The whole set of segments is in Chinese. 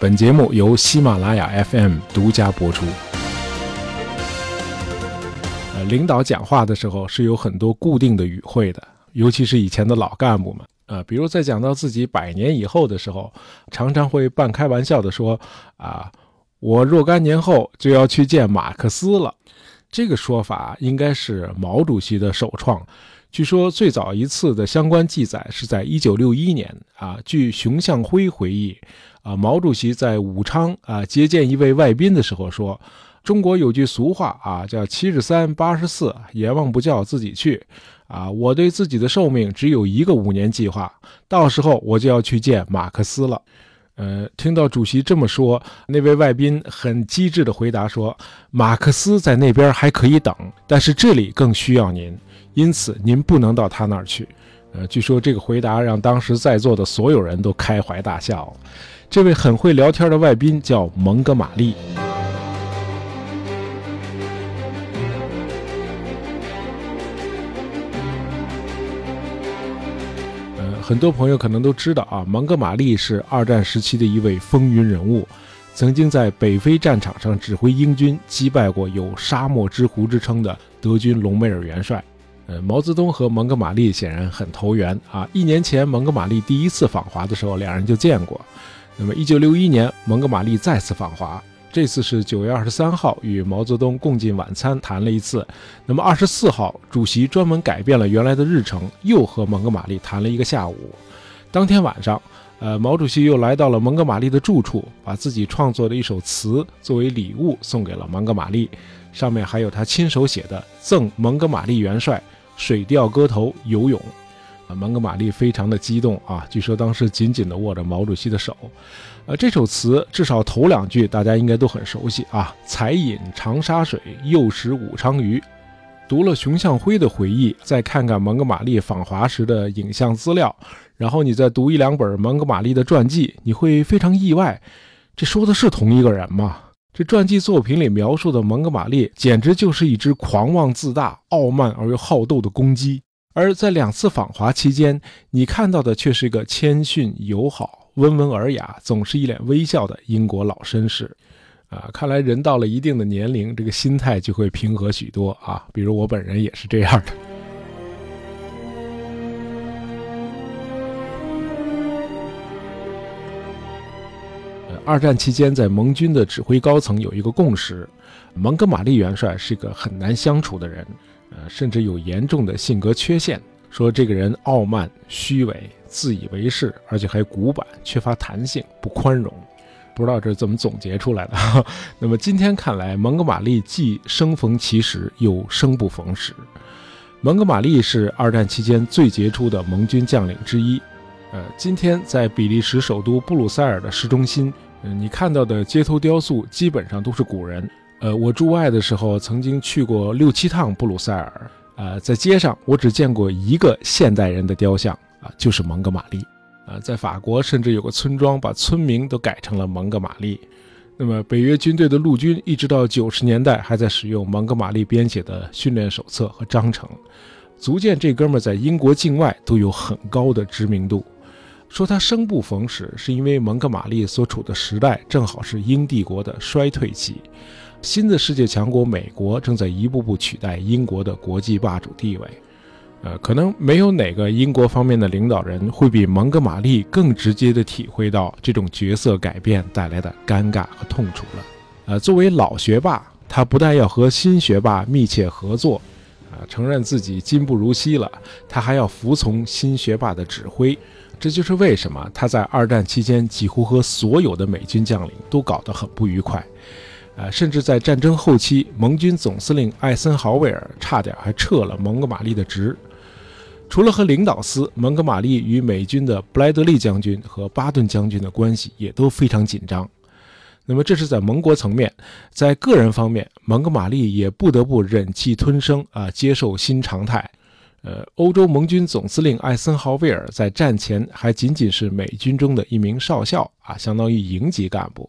本节目由喜马拉雅 FM 独家播出。呃，领导讲话的时候是有很多固定的语汇的，尤其是以前的老干部们。呃，比如在讲到自己百年以后的时候，常常会半开玩笑的说：“啊，我若干年后就要去见马克思了。”这个说法应该是毛主席的首创。据说最早一次的相关记载是在一九六一年啊。据熊向晖回忆，啊，毛主席在武昌啊接见一位外宾的时候说：“中国有句俗话啊，叫七十三八十四，阎王不叫自己去。”啊，我对自己的寿命只有一个五年计划，到时候我就要去见马克思了。呃，听到主席这么说，那位外宾很机智地回答说：“马克思在那边还可以等，但是这里更需要您，因此您不能到他那儿去。”呃，据说这个回答让当时在座的所有人都开怀大笑。这位很会聊天的外宾叫蒙哥马利。呃很多朋友可能都知道啊，蒙哥马利是二战时期的一位风云人物，曾经在北非战场上指挥英军击败过有“沙漠之狐”之称的德军隆美尔元帅。呃，毛泽东和蒙哥马利显然很投缘啊。一年前蒙哥马利第一次访华的时候，两人就见过。那么，一九六一年蒙哥马利再次访华。这次是九月二十三号与毛泽东共进晚餐谈了一次，那么二十四号主席专门改变了原来的日程，又和蒙哥马利谈了一个下午。当天晚上，呃，毛主席又来到了蒙哥马利的住处，把自己创作的一首词作为礼物送给了蒙哥马利，上面还有他亲手写的《赠蒙哥马利元帅：水调歌头游泳》。啊，蒙哥马利非常的激动啊，据说当时紧紧地握着毛主席的手。呃，这首词至少头两句大家应该都很熟悉啊，“才饮长沙水，又食武昌鱼”。读了熊向晖的回忆，再看看蒙哥马利访华时的影像资料，然后你再读一两本蒙哥马利的传记，你会非常意外，这说的是同一个人吗？这传记作品里描述的蒙哥马利，简直就是一只狂妄自大、傲慢而又好斗的公鸡。而在两次访华期间，你看到的却是一个谦逊友好、温文尔雅、总是一脸微笑的英国老绅士。啊，看来人到了一定的年龄，这个心态就会平和许多啊。比如我本人也是这样的。二战期间，在盟军的指挥高层有一个共识：蒙哥马利元帅是一个很难相处的人。呃，甚至有严重的性格缺陷，说这个人傲慢、虚伪、自以为是，而且还古板、缺乏弹性、不宽容。不知道这是怎么总结出来的。那么今天看来，蒙哥马利既生逢其时，又生不逢时。蒙哥马利是二战期间最杰出的盟军将领之一。呃，今天在比利时首都布鲁塞尔的市中心，你看到的街头雕塑基本上都是古人。呃，我驻外的时候曾经去过六七趟布鲁塞尔，呃，在街上我只见过一个现代人的雕像啊，就是蒙哥马利。呃，在法国甚至有个村庄把村名都改成了蒙哥马利。那么北约军队的陆军一直到九十年代还在使用蒙哥马利编写的训练手册和章程，足见这哥们在英国境外都有很高的知名度。说他生不逢时，是因为蒙哥马利所处的时代正好是英帝国的衰退期。新的世界强国美国正在一步步取代英国的国际霸主地位，呃，可能没有哪个英国方面的领导人会比蒙哥马利更直接地体会到这种角色改变带来的尴尬和痛楚了。呃，作为老学霸，他不但要和新学霸密切合作，承认自己今不如昔了，他还要服从新学霸的指挥。这就是为什么他在二战期间几乎和所有的美军将领都搞得很不愉快。呃，甚至在战争后期，盟军总司令艾森豪威尔差点还撤了蒙哥马利的职。除了和领导司，蒙哥马利与美军的布莱德利将军和巴顿将军的关系也都非常紧张。那么这是在盟国层面，在个人方面，蒙哥马利也不得不忍气吞声啊，接受新常态。呃，欧洲盟军总司令艾森豪威尔在战前还仅仅是美军中的一名少校啊，相当于营级干部。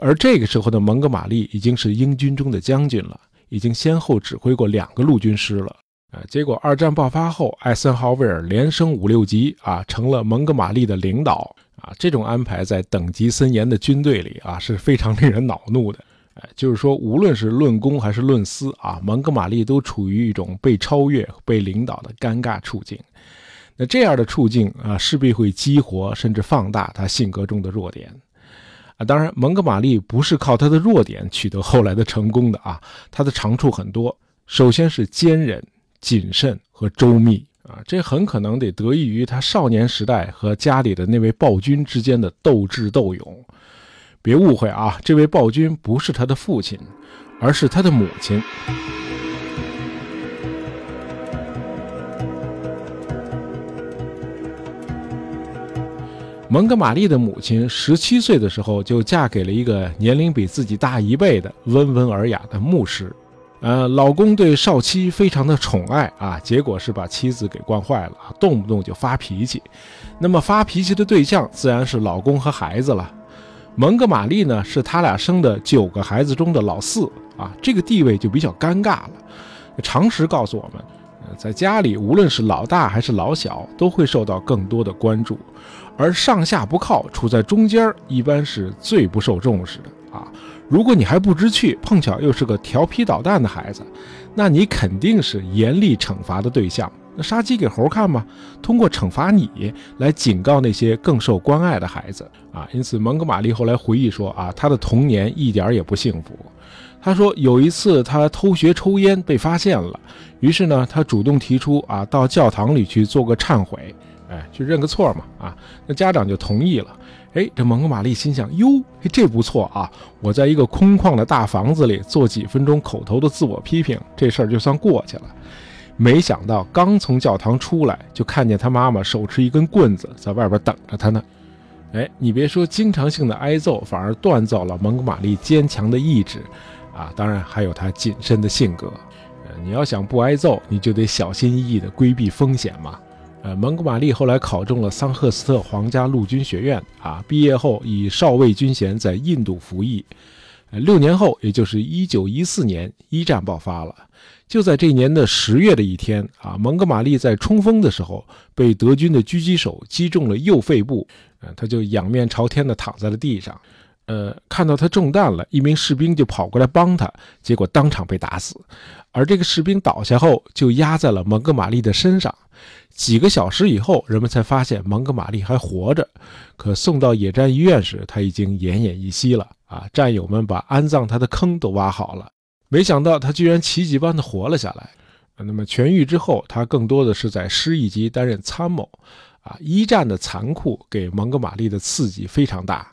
而这个时候的蒙哥马利已经是英军中的将军了，已经先后指挥过两个陆军师了。啊，结果二战爆发后，艾森豪威尔连升五六级啊，成了蒙哥马利的领导啊，这种安排在等级森严的军队里啊是非常令人恼怒的。哎，就是说，无论是论功还是论私啊，蒙哥马利都处于一种被超越、被领导的尴尬处境。那这样的处境啊，势必会激活甚至放大他性格中的弱点。啊，当然，蒙哥马利不是靠他的弱点取得后来的成功的啊，他的长处很多。首先是坚韧、谨慎和周密，这很可能得得益于他少年时代和家里的那位暴君之间的斗智斗勇。别误会啊，这位暴君不是他的父亲，而是他的母亲。蒙哥马利的母亲十七岁的时候就嫁给了一个年龄比自己大一倍的温文尔雅的牧师，呃，老公对少妻非常的宠爱啊，结果是把妻子给惯坏了，动不动就发脾气。那么发脾气的对象自然是老公和孩子了。蒙哥马利呢，是他俩生的九个孩子中的老四啊，这个地位就比较尴尬了。常识告诉我们，在家里无论是老大还是老小，都会受到更多的关注，而上下不靠，处在中间一般是最不受重视的啊。如果你还不知趣，碰巧又是个调皮捣蛋的孩子，那你肯定是严厉惩罚的对象。那杀鸡给猴看吗？通过惩罚你来警告那些更受关爱的孩子啊！因此，蒙哥马利后来回忆说啊，他的童年一点也不幸福。他说有一次他偷学抽烟被发现了，于是呢，他主动提出啊，到教堂里去做个忏悔，哎，去认个错嘛啊！那家长就同意了。哎，这蒙哥马利心想，哟，这不错啊！我在一个空旷的大房子里做几分钟口头的自我批评，这事儿就算过去了。没想到刚从教堂出来，就看见他妈妈手持一根棍子在外边等着他呢。哎，你别说，经常性的挨揍反而锻造了蒙哥马利坚强的意志，啊，当然还有他谨慎的性格。呃，你要想不挨揍，你就得小心翼翼地规避风险嘛。呃，蒙哥马利后来考中了桑赫斯特皇家陆军学院，啊，毕业后以少尉军衔在印度服役。呃，六年后，也就是一九一四年，一战爆发了。就在这年的十月的一天啊，蒙哥马利在冲锋的时候被德军的狙击手击中了右肺部，呃，他就仰面朝天的躺在了地上。呃，看到他中弹了，一名士兵就跑过来帮他，结果当场被打死。而这个士兵倒下后就压在了蒙哥马利的身上。几个小时以后，人们才发现蒙哥马利还活着，可送到野战医院时他已经奄奄一息了。啊，战友们把安葬他的坑都挖好了。没想到他居然奇迹般的活了下来。那么痊愈之后，他更多的是在师一级担任参谋。啊，一战的残酷给蒙哥马利的刺激非常大。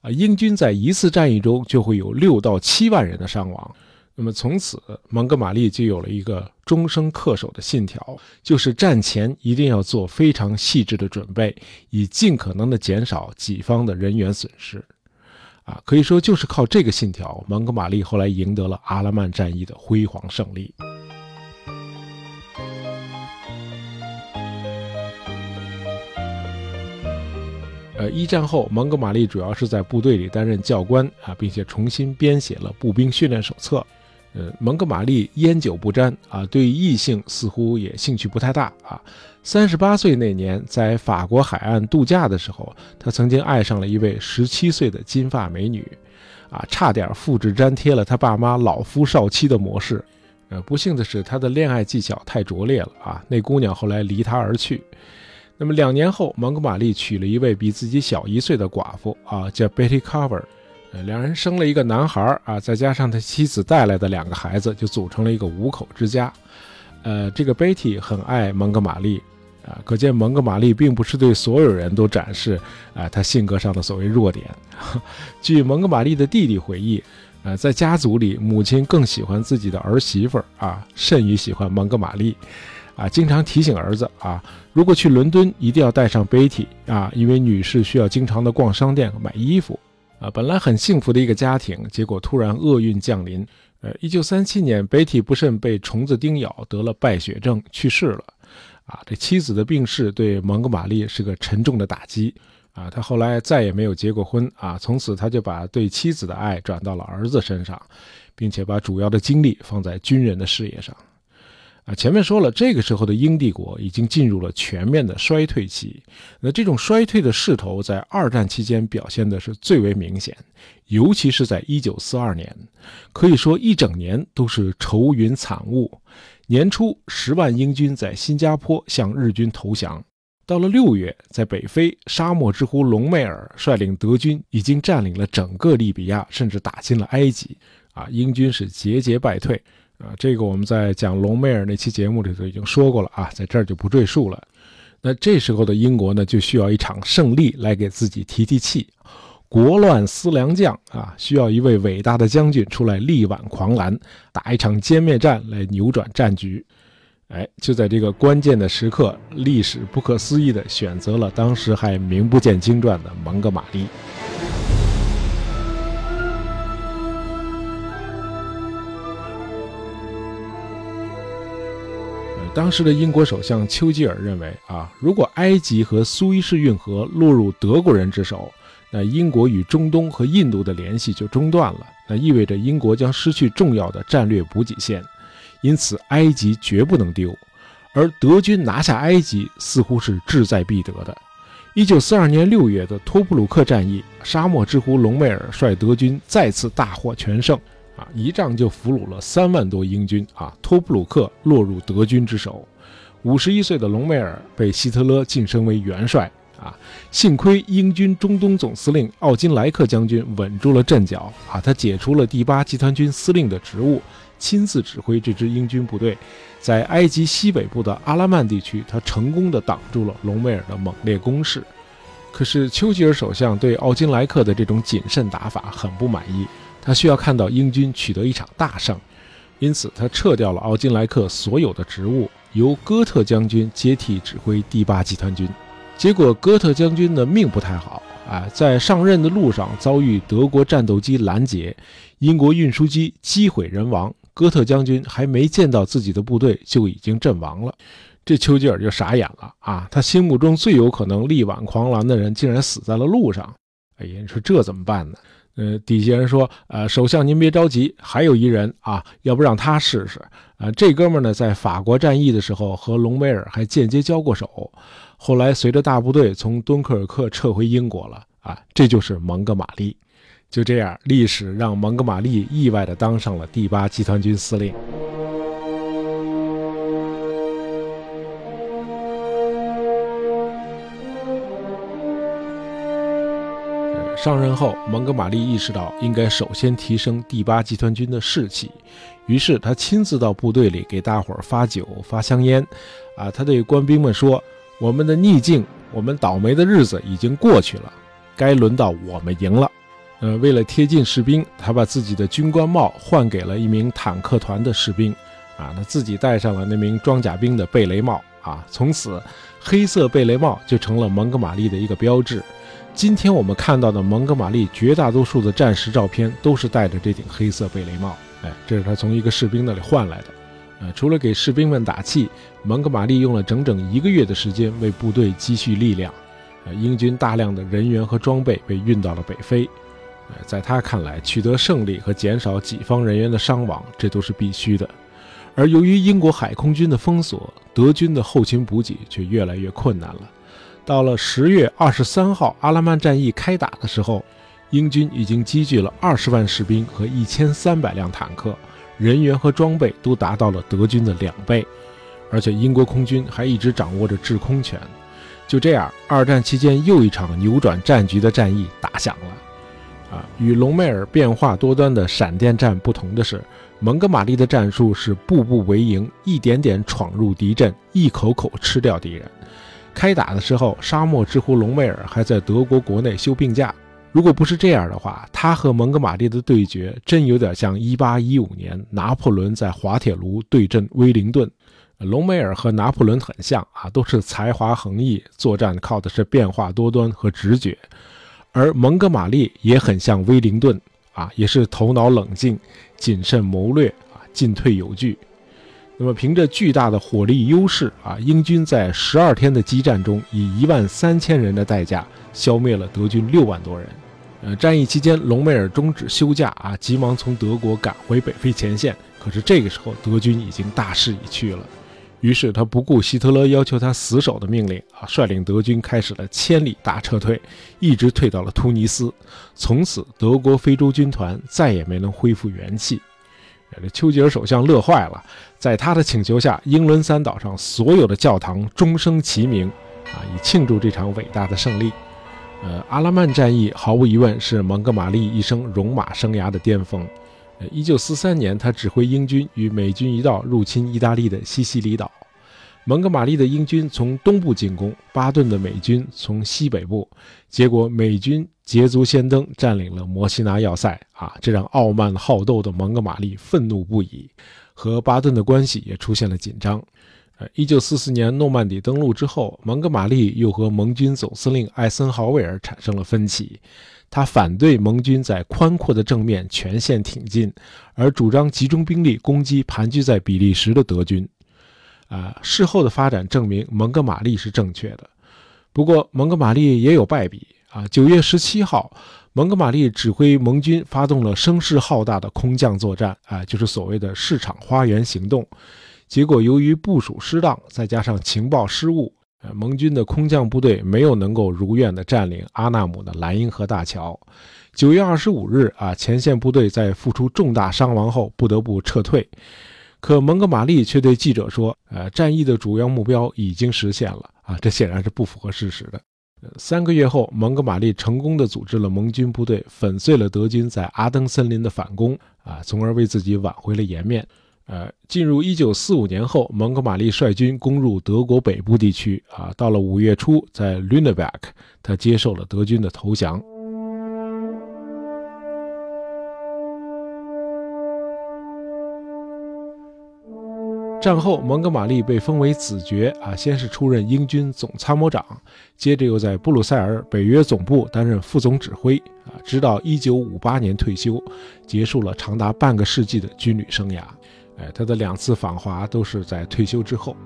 啊，英军在一次战役中就会有六到七万人的伤亡。那么从此，蒙哥马利就有了一个终生恪守的信条，就是战前一定要做非常细致的准备，以尽可能的减少己方的人员损失。啊，可以说就是靠这个信条，蒙哥马利后来赢得了阿拉曼战役的辉煌胜利。呃，一战后，蒙哥马利主要是在部队里担任教官啊，并且重新编写了步兵训练手册。呃，蒙哥马利烟酒不沾啊，对异性似乎也兴趣不太大啊。三十八岁那年，在法国海岸度假的时候，他曾经爱上了一位十七岁的金发美女，啊，差点复制粘贴了他爸妈老夫少妻的模式。呃，不幸的是，他的恋爱技巧太拙劣了啊，那姑娘后来离他而去。那么两年后，蒙哥马利娶了一位比自己小一岁的寡妇啊，叫 Betty Carver，呃，两人生了一个男孩啊，再加上他妻子带来的两个孩子，就组成了一个五口之家。呃，这个 Betty 很爱蒙哥马利。啊，可见蒙哥马利并不是对所有人都展示啊他性格上的所谓弱点。据蒙哥马利的弟弟回忆，呃，在家族里，母亲更喜欢自己的儿媳妇儿啊，甚于喜欢蒙哥马利，啊，经常提醒儿子啊，如果去伦敦一定要带上 Betty 啊，因为女士需要经常的逛商店买衣服。啊，本来很幸福的一个家庭，结果突然厄运降临。呃，一九三七年，Betty 不慎被虫子叮咬，得了败血症，去世了。啊，这妻子的病逝对蒙哥马利是个沉重的打击啊！他后来再也没有结过婚啊，从此他就把对妻子的爱转到了儿子身上，并且把主要的精力放在军人的事业上。啊，前面说了，这个时候的英帝国已经进入了全面的衰退期。那这种衰退的势头在二战期间表现的是最为明显，尤其是在1942年，可以说一整年都是愁云惨雾。年初，十万英军在新加坡向日军投降；到了六月，在北非，沙漠之狐隆美尔率领德军已经占领了整个利比亚，甚至打进了埃及。啊，英军是节节败退。啊，这个我们在讲隆美尔那期节目里头已经说过了啊，在这儿就不赘述了。那这时候的英国呢，就需要一场胜利来给自己提提气。国乱思良将啊，需要一位伟大的将军出来力挽狂澜，打一场歼灭战来扭转战局。哎，就在这个关键的时刻，历史不可思议地选择了当时还名不见经传的蒙哥马利。当时的英国首相丘吉尔认为啊，如果埃及和苏伊士运河落入德国人之手，那英国与中东和印度的联系就中断了，那意味着英国将失去重要的战略补给线，因此埃及绝不能丢。而德军拿下埃及似乎是志在必得的。一九四二年六月的托普鲁克战役，沙漠之狐隆美尔率德军再次大获全胜。啊，一仗就俘虏了三万多英军啊！托布鲁克落入德军之手，五十一岁的隆美尔被希特勒晋升为元帅啊！幸亏英军中东总司令奥金莱克将军稳住了阵脚啊！他解除了第八集团军司令的职务，亲自指挥这支英军部队，在埃及西北部的阿拉曼地区，他成功的挡住了隆美尔的猛烈攻势。可是丘吉尔首相对奥金莱克的这种谨慎打法很不满意。他需要看到英军取得一场大胜，因此他撤掉了奥金莱克所有的职务，由戈特将军接替指挥第八集团军。结果戈特将军的命不太好啊，在上任的路上遭遇德国战斗机拦截，英国运输机机毁人亡。戈特将军还没见到自己的部队就已经阵亡了，这丘吉尔就傻眼了啊！他心目中最有可能力挽狂澜的人竟然死在了路上，哎呀，你说这怎么办呢？呃，底下人说，呃，首相您别着急，还有一人啊，要不让他试试？啊，这哥们呢，在法国战役的时候和隆美尔还间接交过手，后来随着大部队从敦刻尔克撤回英国了。啊，这就是蒙哥马利。就这样，历史让蒙哥马利意外的当上了第八集团军司令。上任后，蒙哥马利意识到应该首先提升第八集团军的士气，于是他亲自到部队里给大伙儿发酒、发香烟。啊，他对官兵们说：“我们的逆境，我们倒霉的日子已经过去了，该轮到我们赢了。”呃，为了贴近士兵，他把自己的军官帽换给了一名坦克团的士兵。啊，他自己戴上了那名装甲兵的贝雷帽。啊，从此，黑色贝雷帽就成了蒙哥马利的一个标志。今天我们看到的蒙哥马利绝大多数的战时照片都是戴着这顶黑色贝雷帽。哎，这是他从一个士兵那里换来的。呃，除了给士兵们打气，蒙哥马利用了整整一个月的时间为部队积蓄力量。呃，英军大量的人员和装备被运到了北非。呃，在他看来，取得胜利和减少己方人员的伤亡，这都是必须的。而由于英国海空军的封锁，德军的后勤补给却越来越困难了。到了十月二十三号，阿拉曼战役开打的时候，英军已经积聚了二十万士兵和一千三百辆坦克，人员和装备都达到了德军的两倍，而且英国空军还一直掌握着制空权。就这样，二战期间又一场扭转战局的战役打响了。啊，与隆美尔变化多端的闪电战不同的是，蒙哥马利的战术是步步为营，一点点闯入敌阵，一口口吃掉敌人。开打的时候，沙漠之狐隆美尔还在德国国内休病假。如果不是这样的话，他和蒙哥马利的对决真有点像1815年拿破仑在滑铁卢对阵威灵顿。隆美尔和拿破仑很像啊，都是才华横溢，作战靠的是变化多端和直觉。而蒙哥马利也很像威灵顿啊，也是头脑冷静、谨慎谋略啊，进退有据。那么，凭着巨大的火力优势啊，英军在十二天的激战中，以一万三千人的代价消灭了德军六万多人。呃，战役期间，隆美尔终止休假啊，急忙从德国赶回北非前线，可是这个时候德军已经大势已去了。于是他不顾希特勒要求他死守的命令啊，率领德军开始了千里大撤退，一直退到了突尼斯。从此，德国非洲军团再也没能恢复元气。这丘吉尔首相乐坏了，在他的请求下，英伦三岛上所有的教堂钟声齐鸣，啊，以庆祝这场伟大的胜利。呃，阿拉曼战役毫无疑问是蒙哥马利一生戎马生涯的巅峰。呃，一九四三年，他指挥英军与美军一道入侵意大利的西西里岛。蒙哥马利的英军从东部进攻，巴顿的美军从西北部，结果美军捷足先登，占领了摩西拿要塞。啊，这让傲慢好斗的蒙哥马利愤怒不已，和巴顿的关系也出现了紧张。呃，一九四四年诺曼底登陆之后，蒙哥马利又和盟军总司令艾森豪威尔产生了分歧。他反对盟军在宽阔的正面全线挺进，而主张集中兵力攻击盘踞在比利时的德军。啊，事后的发展证明蒙哥马利是正确的。不过，蒙哥马利也有败笔啊。九月十七号，蒙哥马利指挥盟军发动了声势浩大的空降作战，啊，就是所谓的市场花园行动。结果，由于部署失当，再加上情报失误。呃，盟军的空降部队没有能够如愿的占领阿纳姆的莱茵河大桥。九月二十五日，啊，前线部队在付出重大伤亡后不得不撤退。可蒙哥马利却对记者说：“呃，战役的主要目标已经实现了。”啊，这显然是不符合事实的。三个月后，蒙哥马利成功的组织了盟军部队，粉碎了德军在阿登森林的反攻，啊，从而为自己挽回了颜面。呃，进入一九四五年后，蒙哥马利率军攻入德国北部地区。啊，到了五月初，在 Lüneburg，他接受了德军的投降。战后，蒙哥马利被封为子爵。啊，先是出任英军总参谋长，接着又在布鲁塞尔北约总部担任副总指挥。啊，直到一九五八年退休，结束了长达半个世纪的军旅生涯。哎，他的两次访华都是在退休之后。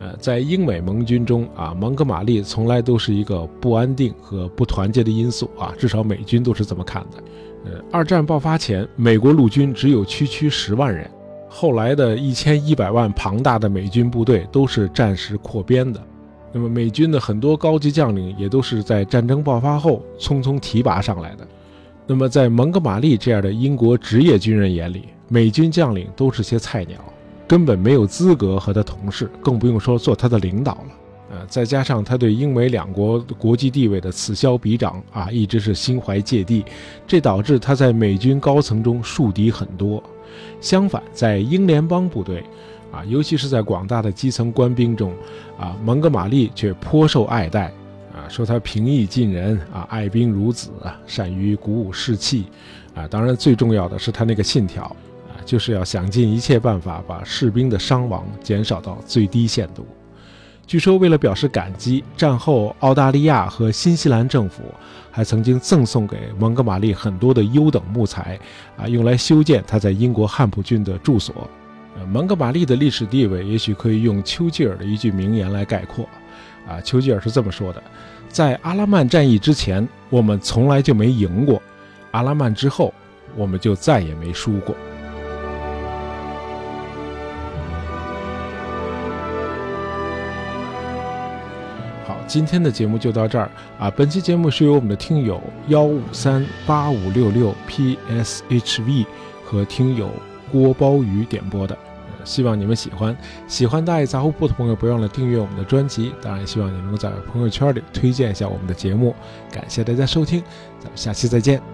呃，在英美盟军中啊，蒙哥马利从来都是一个不安定和不团结的因素啊，至少美军都是这么看的。呃，二战爆发前，美国陆军只有区区十万人，后来的一千一百万庞大的美军部队都是战时扩编的。那么，美军的很多高级将领也都是在战争爆发后匆匆提拔上来的。那么，在蒙哥马利这样的英国职业军人眼里，美军将领都是些菜鸟，根本没有资格和他同事，更不用说做他的领导了。呃，再加上他对英美两国国际地位的此消彼长啊，一直是心怀芥蒂，这导致他在美军高层中树敌很多。相反，在英联邦部队，啊，尤其是在广大的基层官兵中，啊，蒙哥马利却颇受爱戴。啊，说他平易近人啊，爱兵如子，善于鼓舞士气，啊，当然最重要的是他那个信条，啊，就是要想尽一切办法把士兵的伤亡减少到最低限度。据说为了表示感激，战后澳大利亚和新西兰政府还曾经赠送给蒙哥马利很多的优等木材，啊，用来修建他在英国汉普郡的住所。呃，蒙哥马利的历史地位也许可以用丘吉尔的一句名言来概括。啊，丘吉尔是这么说的：在阿拉曼战役之前，我们从来就没赢过；阿拉曼之后，我们就再也没输过。好，今天的节目就到这儿啊。本期节目是由我们的听友幺五三八五六六 pshv 和听友郭包鱼点播的。呃希望你们喜欢，喜欢大爷杂货铺的朋友，不要忘了订阅我们的专辑。当然，也希望你能够在朋友圈里推荐一下我们的节目。感谢大家收听，咱们下期再见。